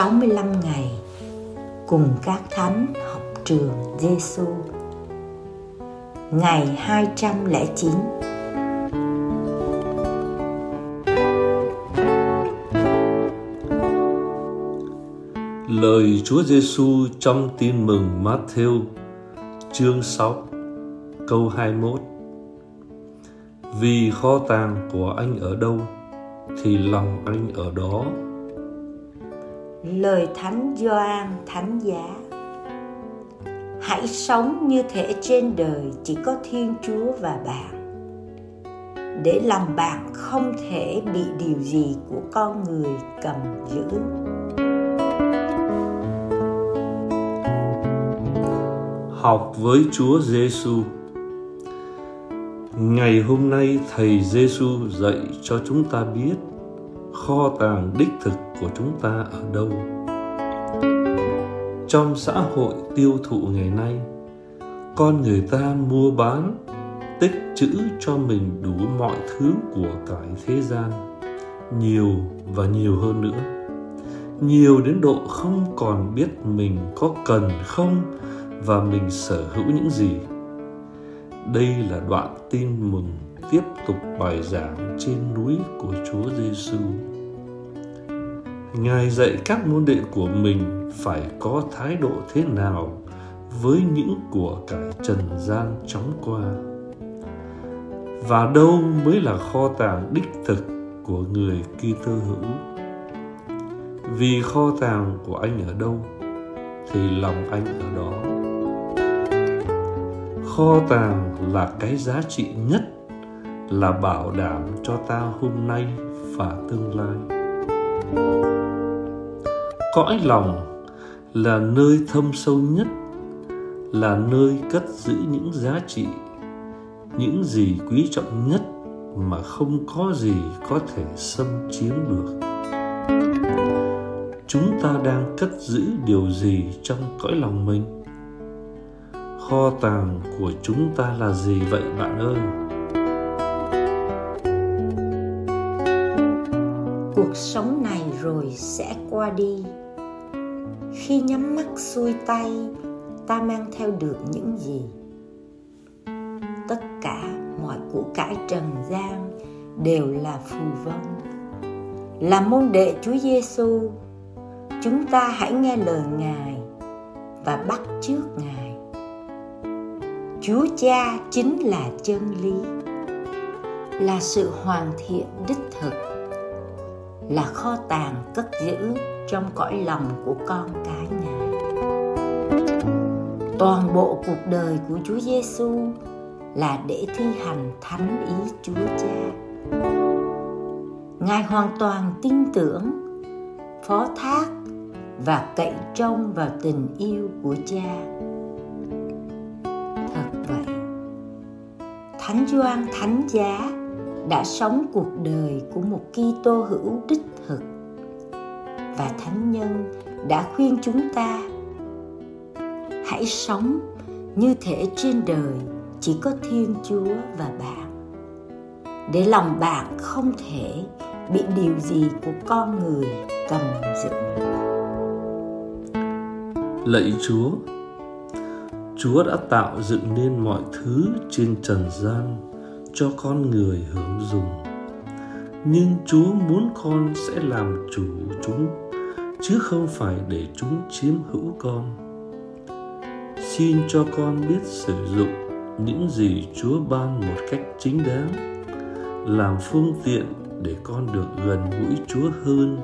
65 ngày cùng các thánh học trường Giêsu. Ngày 209 Lời Chúa Giêsu trong Tin mừng Matthew, chương 6 câu 21 Vì kho tàng của anh ở đâu, thì lòng anh ở đó. Lời Thánh Gioan, Thánh Giá Hãy sống như thể trên đời chỉ có Thiên Chúa và bạn để lòng bạn không thể bị điều gì của con người cầm giữ. Học với Chúa Giêsu. Ngày hôm nay thầy Giêsu dạy cho chúng ta biết kho tàng đích thực của chúng ta ở đâu? Trong xã hội tiêu thụ ngày nay, con người ta mua bán, tích trữ cho mình đủ mọi thứ của cải thế gian, nhiều và nhiều hơn nữa. Nhiều đến độ không còn biết mình có cần không và mình sở hữu những gì. Đây là đoạn tin mừng tiếp tục bài giảng trên núi của Chúa Giêsu. Ngài dạy các môn đệ của mình phải có thái độ thế nào với những của cải trần gian chóng qua. Và đâu mới là kho tàng đích thực của người Kitô hữu? Vì kho tàng của anh ở đâu, thì lòng anh ở đó. Kho tàng là cái giá trị nhất là bảo đảm cho ta hôm nay và tương lai. Cõi lòng là nơi thâm sâu nhất, là nơi cất giữ những giá trị, những gì quý trọng nhất mà không có gì có thể xâm chiếm được. Chúng ta đang cất giữ điều gì trong cõi lòng mình? Kho tàng của chúng ta là gì vậy bạn ơi? Cuộc sống này rồi sẽ qua đi. Khi nhắm mắt xuôi tay, ta mang theo được những gì? Tất cả mọi của cải trần gian đều là phù vân là môn đệ Chúa Giêsu chúng ta hãy nghe lời Ngài và bắt chước Ngài. Chúa Cha chính là chân lý, là sự hoàn thiện đích thực là kho tàng cất giữ trong cõi lòng của con cái ngài toàn bộ cuộc đời của Chúa Giêsu là để thi hành thánh ý Chúa Cha. Ngài hoàn toàn tin tưởng, phó thác và cậy trông vào tình yêu của Cha. Thật vậy, Thánh Gioan Thánh Giá đã sống cuộc đời của một Kitô hữu đích thực. Và thánh nhân đã khuyên chúng ta, hãy sống như thể trên đời chỉ có thiên chúa và bạn, để lòng bạn không thể bị điều gì của con người cầm giữ. Lạy chúa chúa đã tạo dựng nên mọi thứ trên trần gian cho con người hưởng dùng nhưng chúa muốn con sẽ làm chủ chúng, chứ không phải để chúng chiếm hữu con. Xin cho con biết sử dụng những gì chúa ban một cách chính đáng, làm phương tiện để con được gần gũi chúa hơn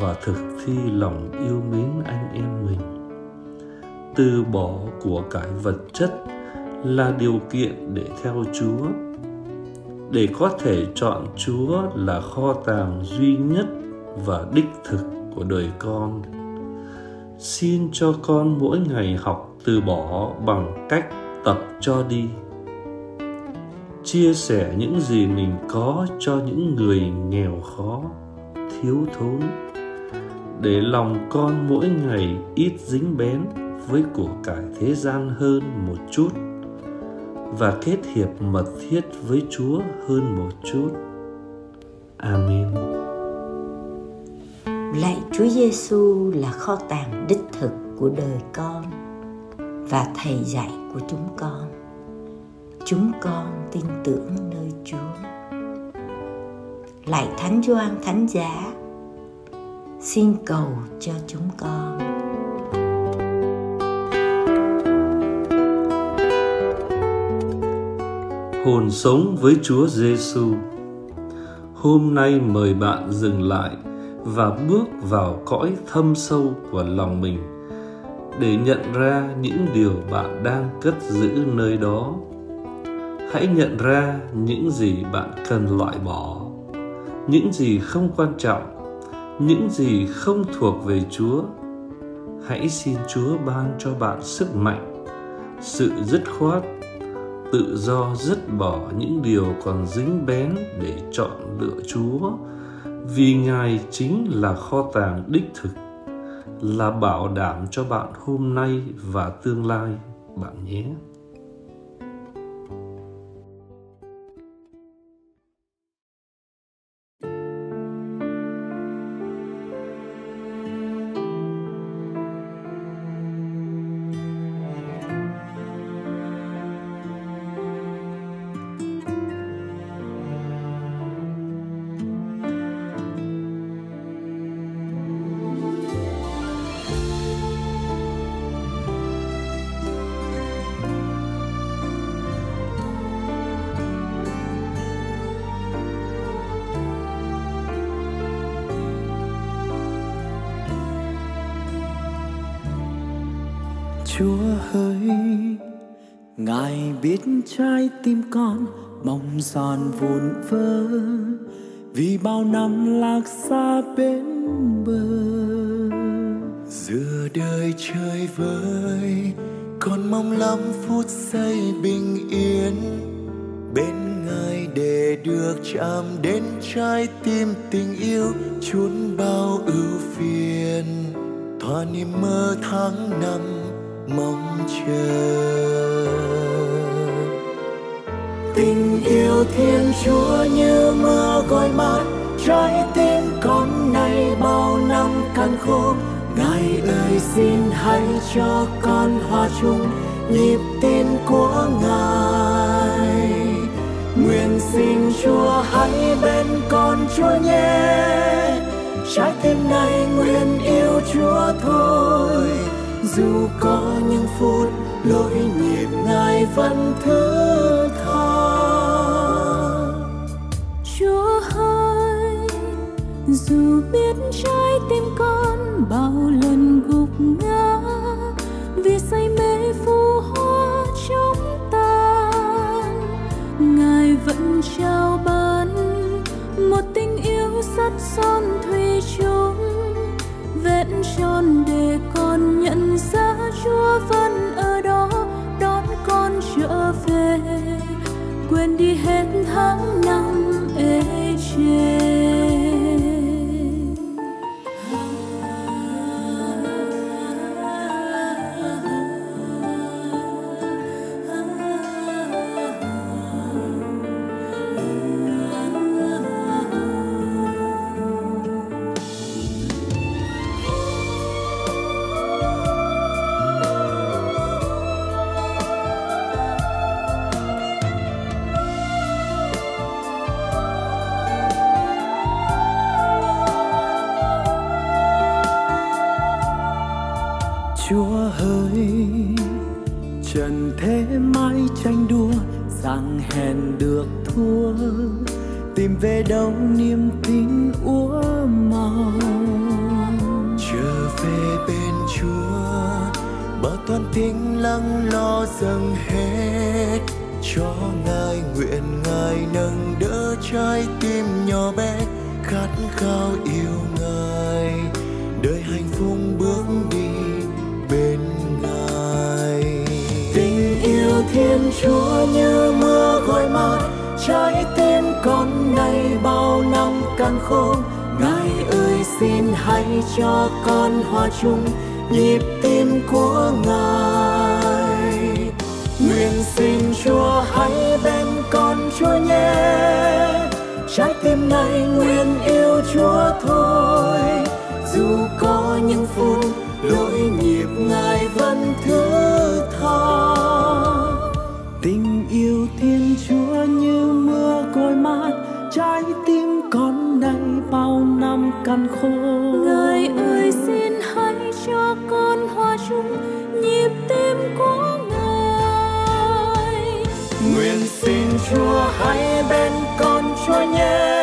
và thực thi lòng yêu mến anh em mình. Từ bỏ của cải vật chất là điều kiện để theo chúa để có thể chọn chúa là kho tàng duy nhất và đích thực của đời con. Xin cho con mỗi ngày học từ bỏ bằng cách tập cho đi. Chia sẻ những gì mình có cho những người nghèo khó, thiếu thốn. Để lòng con mỗi ngày ít dính bén với của cải thế gian hơn một chút và kết hiệp mật thiết với Chúa hơn một chút. Amen. lạy Chúa Giêsu là kho tàng đích thực của đời con và thầy dạy của chúng con. Chúng con tin tưởng nơi Chúa. Lạy Thánh Gioan Thánh Giá, xin cầu cho chúng con. Hồn sống với Chúa Giêsu. Hôm nay mời bạn dừng lại và bước vào cõi thâm sâu của lòng mình để nhận ra những điều bạn đang cất giữ nơi đó hãy nhận ra những gì bạn cần loại bỏ, những gì không quan trọng, những gì không thuộc về chúa hãy xin chúa ban cho bạn sức mạnh, sự dứt khoát tự do dứt bỏ những điều còn dính bén để chọn lựa chúa. Vì ngài chính là kho tàng đích thực, là bảo đảm cho bạn hôm nay và tương lai, bạn nhé. Chúa hỡi Ngài biết trái tim con mong giòn vụn vỡ vì bao năm lạc xa bên bờ, giữa đời chơi vơi, con mong lắm phút giây bình yên. Bên ngài để được chạm đến trái tim tình yêu, chốn bao ưu phiền. Thỏa niềm mơ tháng năm mong chờ. Tình yêu thiên chúa như mưa gọi mát, trái tim con này bao năm cằn khô ngài ơi xin hãy cho con hòa chung nhịp tim của ngài. Nguyện xin chúa hãy bên con chúa nhé. Trái tim này nguyện yêu chúa thôi dù có những phút lỗi nhịp ngài vẫn thứ tha chúa ơi, dù biết trái tim con bao lần gục ngã trần thế mãi tranh đua, rằng hèn được thua. Tìm về đâu niềm tin úa màu trở về bên chúa bao toàn tiếng lắng lo dâng hết. Cho ngài nguyện ngài nâng đỡ trái tim nhỏ bé, khát khao yêu ngài thiên chúa như mưa gọi mát trái tim con này bao năm càng khô ngài ơi, xin hãy cho con hòa chung nhịp tim của ngài. Nguyện xin chúa hãy bên con chúa nhé. Trái tim này nguyện yêu chúa thôi. Dù có những phút lỗi căn khô ngài ơi xin hãy cho con hòa chung nhịp tim của ngài. Nguyện xin chúa hãy bên con chúa nhé.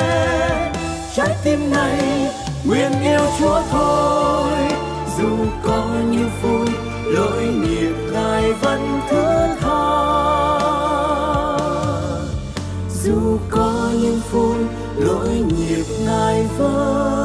Trái tim này nguyện yêu chúa thôi. Dù có những vui lỗi nghiệp ngài vẫn thứ tha. Dù có những phút lỗi nhịp ngài vơi